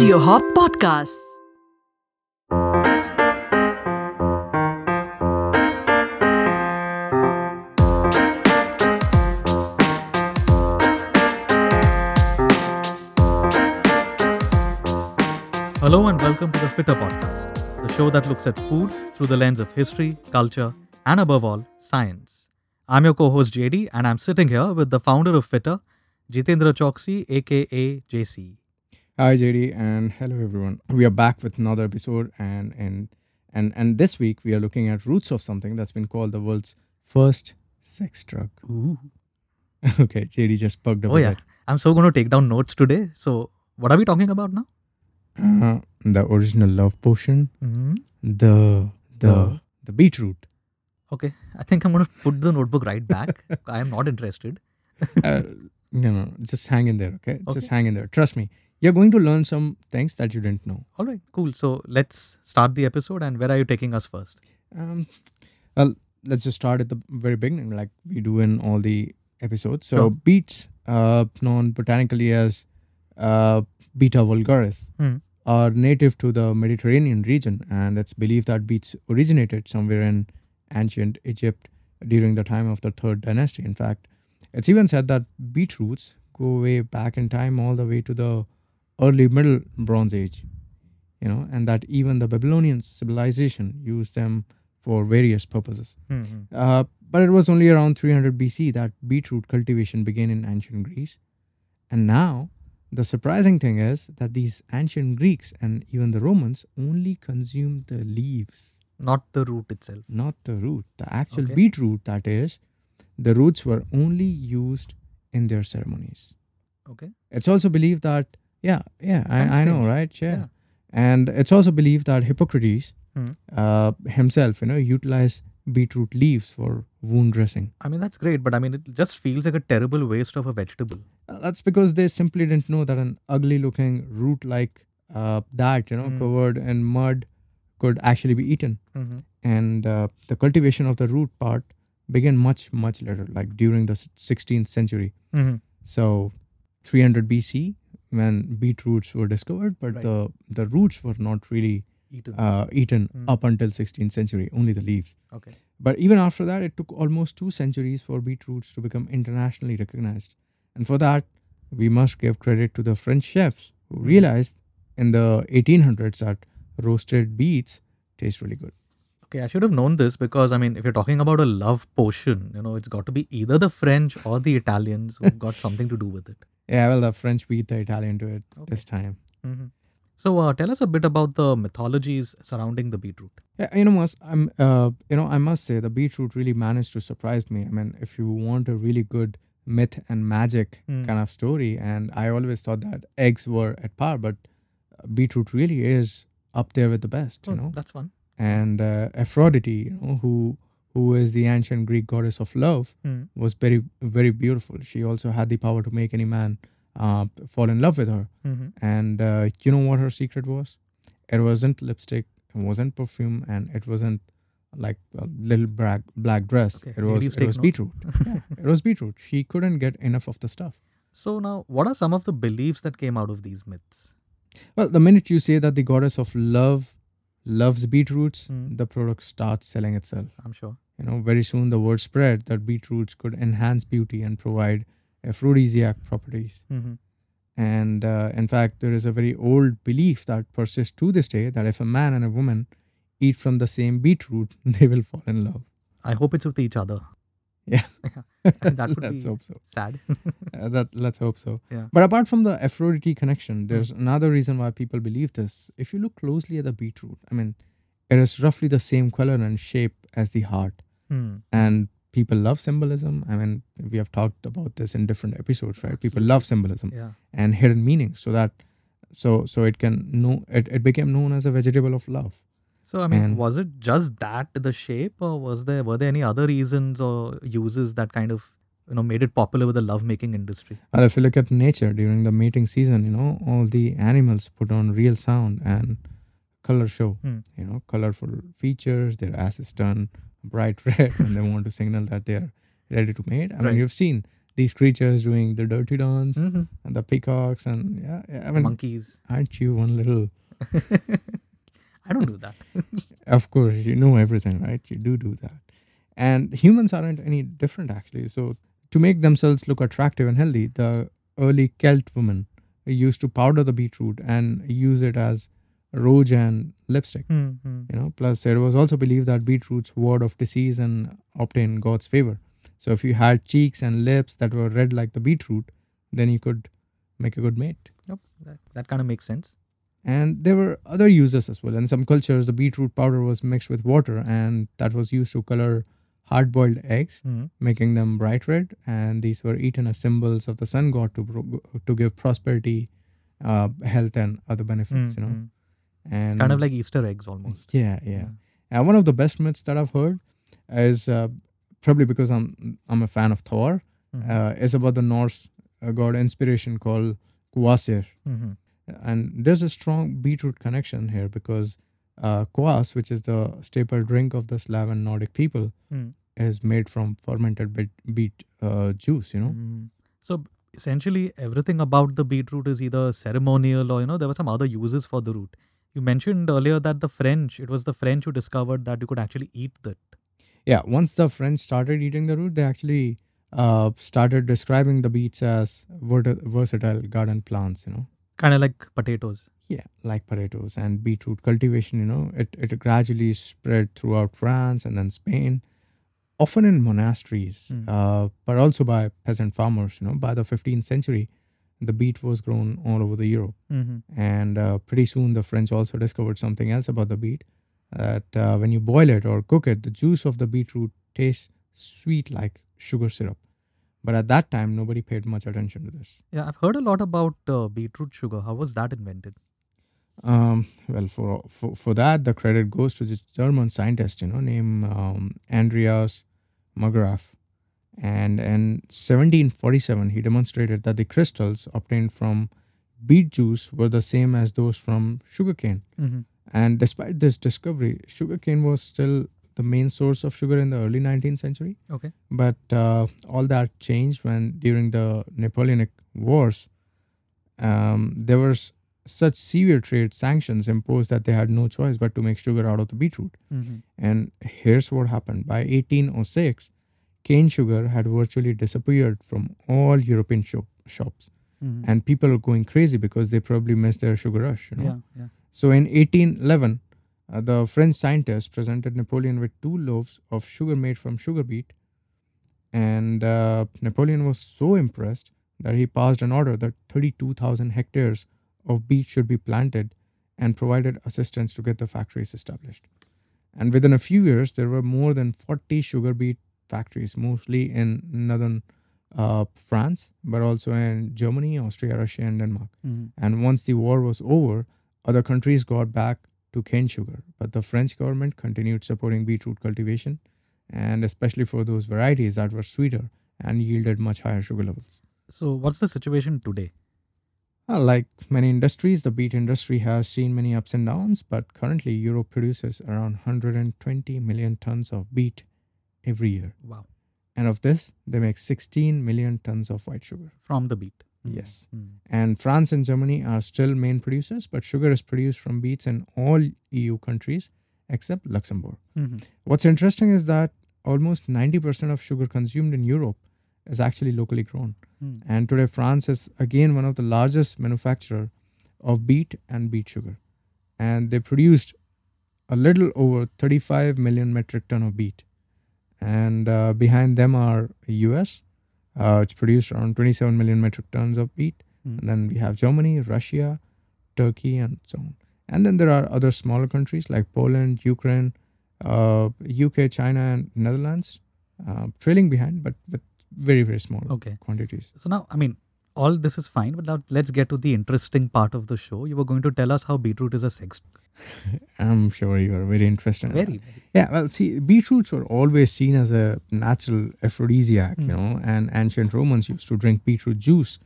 Audio Hop Podcasts. Hello and welcome to the Fittr Podcast, the show that looks at food through the lens of history, culture, and above all, science. I'm your co host JD, and I'm sitting here with the founder of Fittr, Jitendra Chouksey, aka JC. Hi JD and hello everyone. We are back with another episode and and and and this week we are looking at roots of something that's been called the world's first sex drug. Ooh. okay, JD just bugged up Oh, yeah. I'm so going to take down notes today. So, what are we talking about now? Uh, the original love potion, hmm the the The- the beetroot. Okay. I think I'm going to put the notebook right back. I am not interested. Uh, you know, just hang in there, okay? Okay. Just hang in there. Trust me. You're going to learn some things that you didn't know. All right, cool. So, let's start the episode. And where are you taking us first? Um, well, let's just start at the very beginning, like we do in all the episodes. So, Sure. beets, uh, known botanically as uh, Beta vulgaris, Hmm. are native to the Mediterranean region, and it's believed that beets originated somewhere in ancient Egypt during the time of the Third Dynasty. In fact, it's even said that beetroots go way back in time, all the way to the early Middle Bronze Age. You know, and that even the Babylonian civilization used them for various purposes. Mhm. Uh, but it was only around 300 BC that beetroot cultivation began in ancient Greece. And now, the surprising thing is that these ancient Greeks and even the Romans only consumed the leaves, Not the root itself. not the root. The actual Okay. beetroot, that is, the roots were only used in their ceremonies. Okay. It's also believed that, yeah, yeah, I, I know, right? Yeah. Yeah. And it's also believed that Hippocrates Hmm. uh, himself, you know, utilized beetroot leaves for wound dressing. I mean, that's great, but I mean, it just feels like a terrible waste of a vegetable. Uh, that's because they simply didn't know that an ugly looking root like uh, that, you know, Mm. covered in mud could actually be eaten. Mm-hmm. And uh, the cultivation of the root part began much, much later, like during the 16th century. Mm-hmm. So 300 BC when beetroots were discovered, but Right. the, the roots were not really Eaten. uh, eaten Mm. up until 16th century, only the leaves. okay. But even after that, it took almost two centuries for beetroots to become internationally recognized. And for that, we must give credit to the French chefs who Mhm. realized in the 1800s that roasted beets taste really good. Okay, I should have known this because I mean, if you're talking about a love potion, you know, it's got to be either the French or the Italians who've got something to do with it. Yeah, well, the French beat the Italian to it this time. Mm-hmm. So, uh, tell us a bit about the mythologies surrounding the beetroot. Yeah, you know, must I'm uh, you know, I must say the beetroot really managed to surprise me. I mean, if you want a really good myth and magic Mm. kind of story, and I always thought that eggs were at par, but uh, beetroot really is up there with the best. You Oh, know, that's fun. and uh, Aphrodite, you know, who who is the ancient Greek goddess of love, Mm. was very very beautiful. She also had the power to make any man uh, fall in love with her. Mm-hmm. And uh, you know what her secret was? It wasn't lipstick, it wasn't perfume, and it wasn't like a little black black dress. Okay, It was ladies it was note. beetroot. yeah, it was beetroot. She couldn't get enough of the stuff. So, now what are some of the beliefs that came out of these myths? Well, the minute you say that the goddess of love loves beetroots, Hmm. the product starts selling itself. I'm sure. You know, very soon the word spread that beetroots could enhance beauty and provide aphrodisiac properties. Mm-hmm. And uh, in fact, there is a very old belief that persists to this day that if a man and a woman eat from the same beetroot, they will fall in love. I hope it's with each other. Yeah. that would let's be hope so. sad. Uh, that let's hope so. Yeah. But apart from the Aphrodite connection, there's another reason why people believe this. If you look closely at the beetroot, I mean, it is roughly the same color and shape as the heart, Hmm. and people love symbolism. I mean, we have talked about this in different episodes, right? People love symbolism. Yeah. and hidden meanings so that so so it can know it, it became known as a vegetable of love So I mean, And- was it just that the shape, or was there were there any other reasons or uses that kind of you know made it popular with the lovemaking industry? and if you look at nature during the mating season you know all the animals put on real sound and color show Hmm. you know colorful features their ass is turned bright red and they want to signal that they're ready to mate i Right. mean you've seen these creatures doing the dirty dance Mhm. and the peacocks and yeah, yeah, I mean, Monkeys. aren't you one little? I don't do that. Of course, you know everything, right? You do do that, and humans aren't any different actually. So to make themselves look attractive and healthy, the early Celt women used to powder the beetroot and use it as rouge and lipstick. Mhm. you know plus it was also believed that beetroots ward off disease and obtain god's favor so if you had cheeks and lips that were red like the beetroot then you could make a good mate Yep, that, that kind of makes sense. and there were other uses as well in some cultures the beetroot powder was mixed with water and that was used to color hard boiled eggs Mhm. making them bright red and these were eaten as symbols of the sun god to to give prosperity uh, health and other benefits you know Mhm. and Kind of like Easter eggs almost. Yeah, yeah. And one of the best myths that I've heard is uh, probably because I'm I'm a fan of Thor. Mhm. Uh, is about the Norse uh, god inspiration called Kvasir, Mhm. and there's a strong beetroot connection here because uh, kvass, which is the staple drink of the Slav and Nordic people, Mm. is made from fermented beet, beet uh, juice. You know, Mhm. So essentially, everything about the beetroot is either ceremonial or you know there were some other uses for the root. You mentioned earlier that the French, it was the French who discovered that you could actually eat that. yeah. Once the French started eating the root, they actually uh, started describing the beets as versatile garden plants. You know. Kind of like potatoes. Yeah, like potatoes and beetroot cultivation, you know, it, it gradually spread throughout France and then Spain, often in monasteries, Mm. uh, but also by peasant farmers. You know, by the 15th century, the beet was grown all over the Europe, Mhm. and uh, pretty soon the French also discovered something else about the beet. That uh, when you boil it or cook it, the juice of the beetroot tastes sweet like sugar syrup. But at that time, nobody paid much attention to this. Yeah, I've heard a lot about uh, beetroot sugar. How was that invented? Um, well, for, for for that, the credit goes to this German scientist, you know, named um, Andreas Marggraf. And in 1747, he demonstrated that the crystals obtained from beet juice were the same as those from sugarcane. Mhm. And despite this discovery, sugarcane was still the main source of sugar in the early 19th century. Okay. But uh, all that changed when during the Napoleonic Wars, um, there was such severe trade sanctions imposed that they had no choice but to make sugar out of the beetroot. Mhm. And here's what happened: by 1806, cane sugar had virtually disappeared from all European shop shops, Mhm. and people were going crazy because they probably missed their sugar rush. You know? Yeah, yeah. So in 1811, uh, the French scientists presented Napoleon with two loaves of sugar made from sugar beet. And uh, Napoleon was so impressed that he passed an order that 32,000 hectares of beet should be planted and provided assistance to get the factories established. And within a few years, there were more than 40 sugar beet factories, mostly in northern uh, France, but also in Germany, Austria, Russia, and Denmark. Mhm. And once the war was over, other countries got back to cane sugar, but the French government continued supporting beetroot cultivation, and especially for those varieties that were sweeter and yielded much higher sugar levels. So, what's the situation today? Uh, like many industries, the beet industry has seen many ups and downs, but currently Europe produces around 120 million tons of beet every year. Wow. And of this, they make 16 million tons of white sugar. From the beet. Mhm. Yes. Mhm. And France and Germany are still main producers, but sugar is produced from beets in all EU countries except Luxembourg. Mhm. What's interesting is that almost 90% of sugar consumed in Europe is actually locally grown. Mhm. And today, France is again one of the largest manufacturer of beet and beet sugar. And they produced a little over 35 million metric ton of beet. And uh, behind them are US, uh, which produced around 27 million metric tons of beet. Mhm. And then we have Germany, Russia, Turkey, and so on. And then there are other smaller countries like Poland, Ukraine, uh, UK, China, and Netherlands, uh, trailing behind, but with very, very small Okay. quantities. So now, I mean, all this is fine, but now let's get to the interesting part of the show. You were going to tell us how beetroot is a sex. I'm sure you are very interested. in. Very, very. Yeah, well, see, beetroots were always seen as a natural aphrodisiac, you Mm. know, and ancient Romans used to drink beetroot juice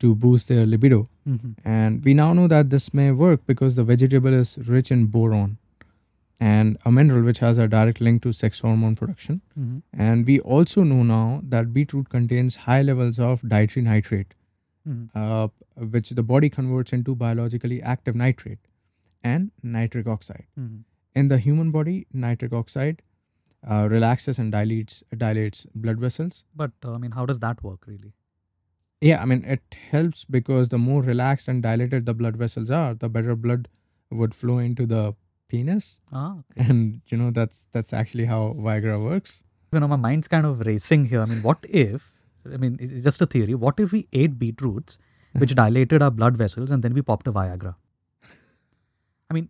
to boost their libido. Mhm. And we now know that this may work because the vegetable is rich in boron. And a mineral which has a direct link to sex hormone production. Mhm. And we also know now that beetroot contains high levels of dietary nitrate, Mhm. uh, which the body converts into biologically active nitrite and nitric oxide. Mhm. In the human body, nitric oxide uh, relaxes and dilates dilates blood vessels. But uh, I mean, how does that work really? Yeah, I mean it helps because the more relaxed and dilated the blood vessels are, the better blood would flow into the penis, Ah, okay. and you know that's that's actually how Viagra works. you know, my mind's kind of racing here. I mean, what if? I mean, it's just a theory. What if we ate beetroots, which dilated our blood vessels, and then we popped a Viagra? I mean,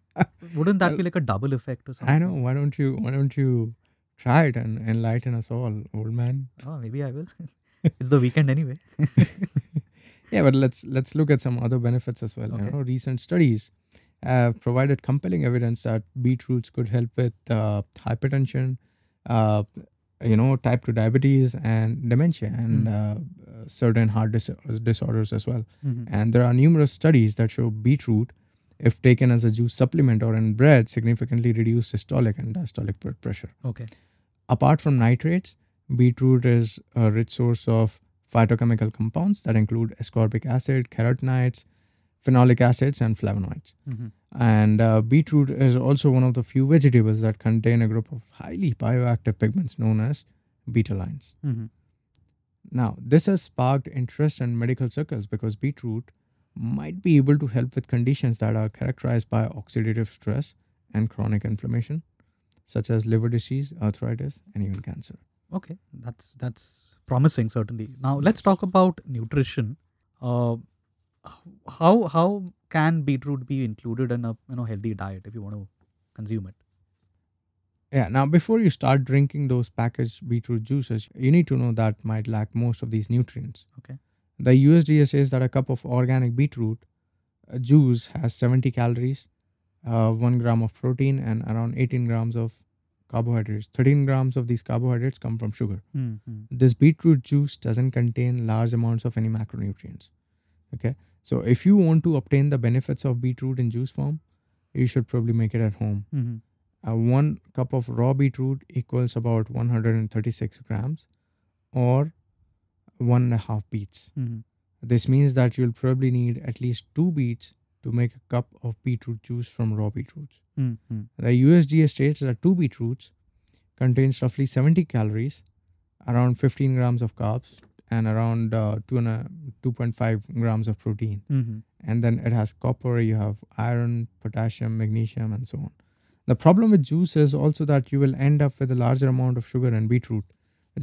wouldn't that be like a double effect or something? I know. Why don't you Why don't you try it and enlighten us all, old man? Oh, maybe I will. it's the weekend anyway. Yeah, but let's let's look at some other benefits as well. Okay. You know, recent studies have provided compelling evidence that beetroots could help with uh, hypertension, uh, you know, type two diabetes and dementia and uh, certain heart dis- disorders as well. Mhm. And there are numerous studies that show beetroot, if taken as a juice supplement or in bread, significantly reduce systolic and diastolic blood pressure. Okay. Apart from nitrates, beetroot is a rich source of phytochemical compounds that include ascorbic acid, carotenoids, phenolic acids, and flavonoids. Mhm. And uh, beetroot is also one of the few vegetables that contain a group of highly bioactive pigments known as betalains. Mhm. Now, this has sparked interest in medical circles because beetroot might be able to help with conditions that are characterized by oxidative stress and chronic inflammation, such as liver disease, arthritis, and even cancer. Okay, that's that's promising certainly. Now let's talk about nutrition. Uh, how how can beetroot be included in a you know healthy diet if you want to consume it? Yeah, now before you start drinking those packaged beetroot juices, you need to know that might lack most of these nutrients. Okay. The USDA says that a cup of organic beetroot uh, juice has 70 calories, uh, 1 gram of protein, and around 18 grams of carbohydrates. 13 grams of these carbohydrates come from sugar. Mhm. This beetroot juice doesn't contain large amounts of any macronutrients. Okay. So if you want to obtain the benefits of beetroot in juice form, you should probably make it at home. Mhm. Uh, one cup of raw beetroot equals about 136 grams or one and a half beets. Mhm. This means that you'll probably need at least two beets to make a cup of beetroot juice from raw beetroots. Mhm. The USDA states that two beetroots contains roughly 70 calories, around 15 grams of carbs, and around uh, two and a, 2.5 grams of protein. Mhm. And then it has copper, you have iron, potassium, magnesium, and so on. The problem with juice is also that you will end up with a larger amount of sugar in beetroot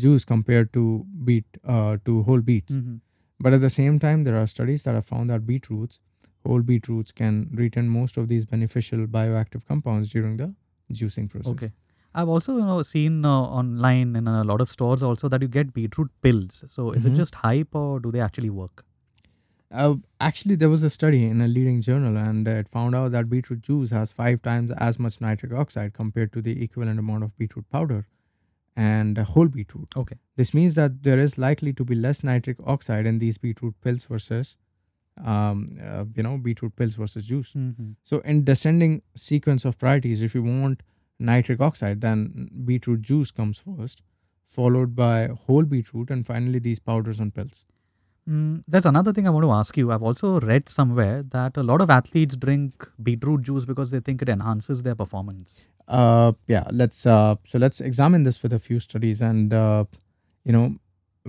juice compared to beet uh, to whole beets. Mhm. But at the same time, there are studies that have found that beetroots, whole beetroots, can retain most of these beneficial bioactive compounds during the juicing process. Okay. I've also you know seen uh, online in a lot of stores also that you get beetroot pills. So is it Mhm. just hype or do they actually work? Uh, actually, there was a study in a leading journal, and it found out that beetroot juice has five times as much nitric oxide compared to the equivalent amount of beetroot powder and whole beetroot. Okay. This means that there is likely to be less nitric oxide in these beetroot pills versus, um, uh, you know, beetroot pills versus juice. Mhm. So, in descending sequence of priorities, if you want nitric oxide, then beetroot juice comes first, followed by whole beetroot, and finally these powders and pills. Mm, there's another thing I want to ask you. I've also read somewhere that a lot of athletes drink beetroot juice because they think it enhances their performance. Uh, yeah, let's uh, so let's examine this with a few studies, and uh, you know,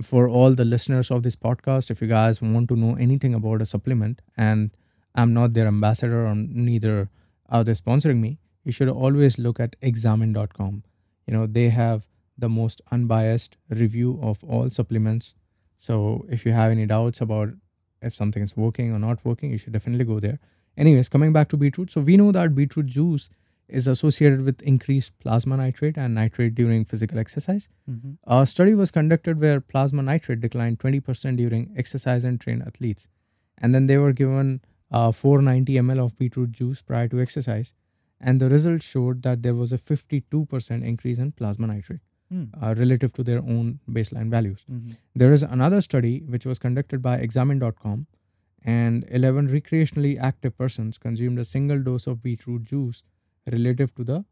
for all the listeners of this podcast, if you guys want to know anything about a supplement, and I'm not their ambassador, or neither are they sponsoring me, you should always look at examine.com. You know, they have the most unbiased review of all supplements. So if you have any doubts about if something is working or not working, you should definitely go there. Anyways, coming back to beetroot, so we know that beetroot juice is associated with increased plasma nitrate and nitrite during physical exercise. Mhm. A study was conducted where plasma nitrate declined 20% during exercise and trained athletes. And then they were given uh, 490 ml of beetroot juice prior to exercise. And the results showed that there was a 52% increase in plasma nitrate Mm. uh, relative to their own baseline values. Mhm. There is another study which was conducted by examine.com and 11 recreationally active persons consumed a single dose of beetroot juice relative to the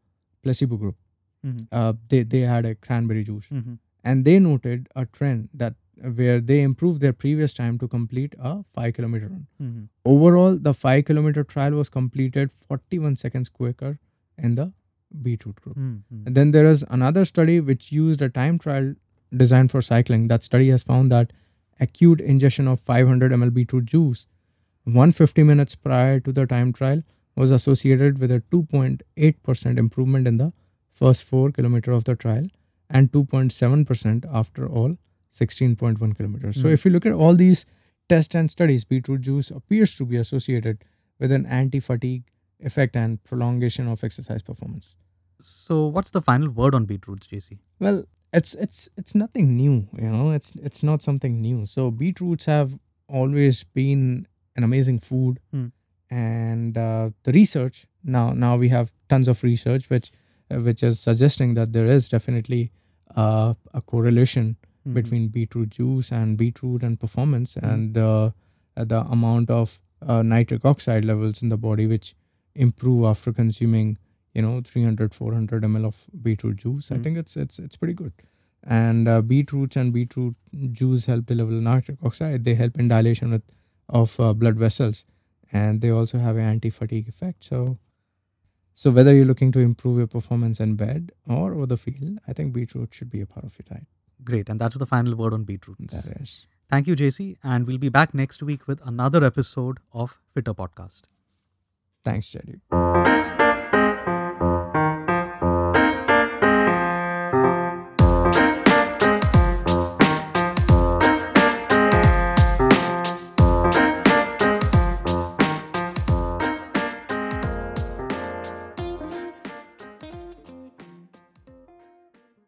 placebo group. Mhm. Uh, they they had a cranberry juice, Mhm. and they noted a trend that where they improved their previous time to complete a five kilometer run. Mhm. Overall, the five kilometer trial was completed 41 seconds quicker in the beetroot group. Mhm. And then there is another study which used a time trial designed for cycling. That study has found that acute ingestion of 500 ml beetroot juice 150 minutes prior to the time trial was associated with a 2.8% improvement in the first 4 kilometer of the trial and 2.7% after all 16.1 kilometers. So Mm. if you look at all these tests and studies, beetroot juice appears to be associated with an anti-fatigue effect and prolongation of exercise performance. So, what's the final word on beetroots, JC? Well, it's it's it's nothing new, you know. It's it's not something new. So beetroots have always been an amazing food, Hmm. And uh, the research now now we have tons of research which uh, which is suggesting that there is definitely uh, a correlation Mhm. between beetroot juice and beetroot and performance Mhm. and uh, the amount of uh, nitric oxide levels in the body which improve after consuming you know 300 400 ml of beetroot juice i Mhm. think it's it's it's pretty good and uh, beetroots and beetroot juice help to deliver nitric oxide they help in dilation with, of uh, blood vessels and they also have an anti-fatigue effect so so whether you're looking to improve your performance in bed or over the field i think beetroot should be a part of your diet Great. And that's the final word on beetroots. that is Thank you, JC. And we'll be back next week with another episode of Fittr Podcast. thanks jerry